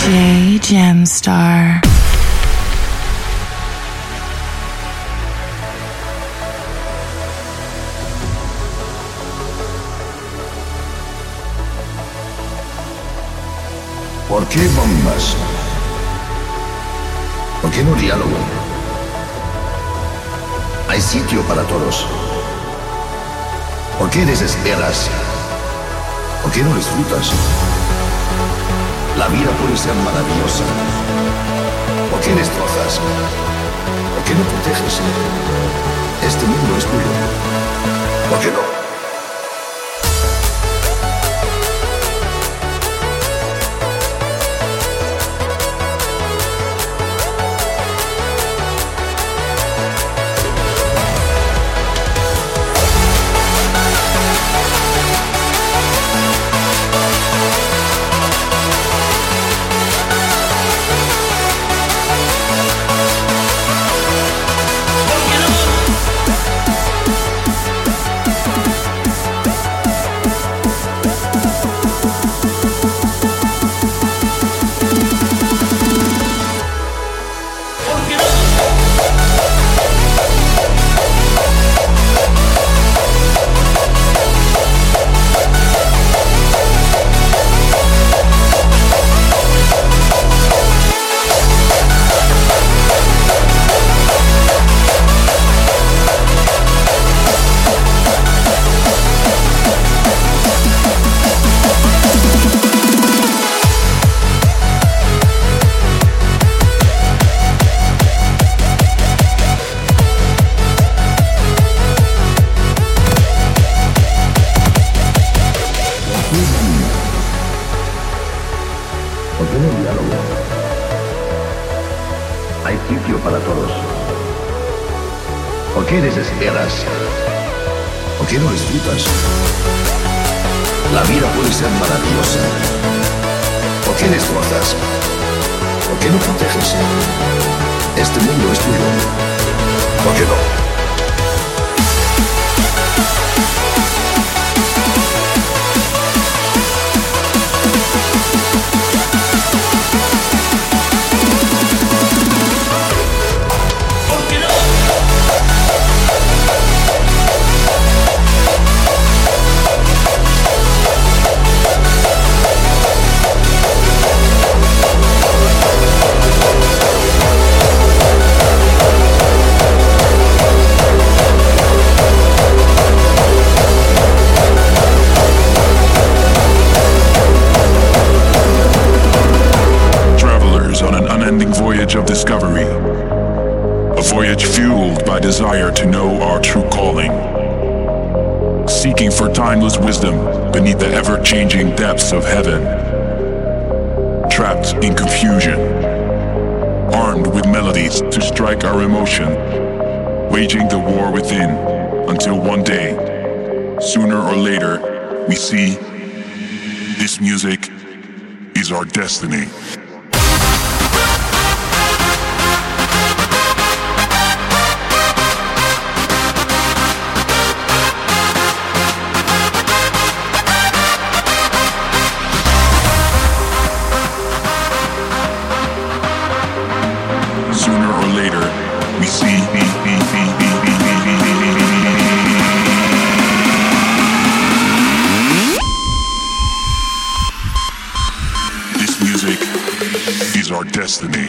DJ Gemstar. ¿Por qué bombas? ¿Por qué no diálogo? Hay sitio para todos. ¿Por qué desesperas? ¿Por qué no disfrutas? La vida puede ser maravillosa. ¿Por qué destrozas? ¿Por qué no proteges? Este mundo es tuyo. ¿Por qué no? For timeless wisdom beneath the ever changing depths of heaven. Trapped in confusion. Armed with melodies to strike our emotion. Waging the war within until one day, sooner or later, we see this music is our destiny. Music is our destiny.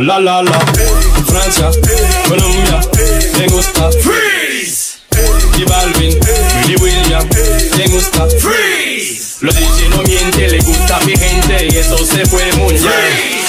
La la la. Francia, Colombia, me gusta. Freeze. Y Balvin, Willy William, me gusta. Freeze. Los DJ no miente, le gusta a mi gente y eso se fue muy bien.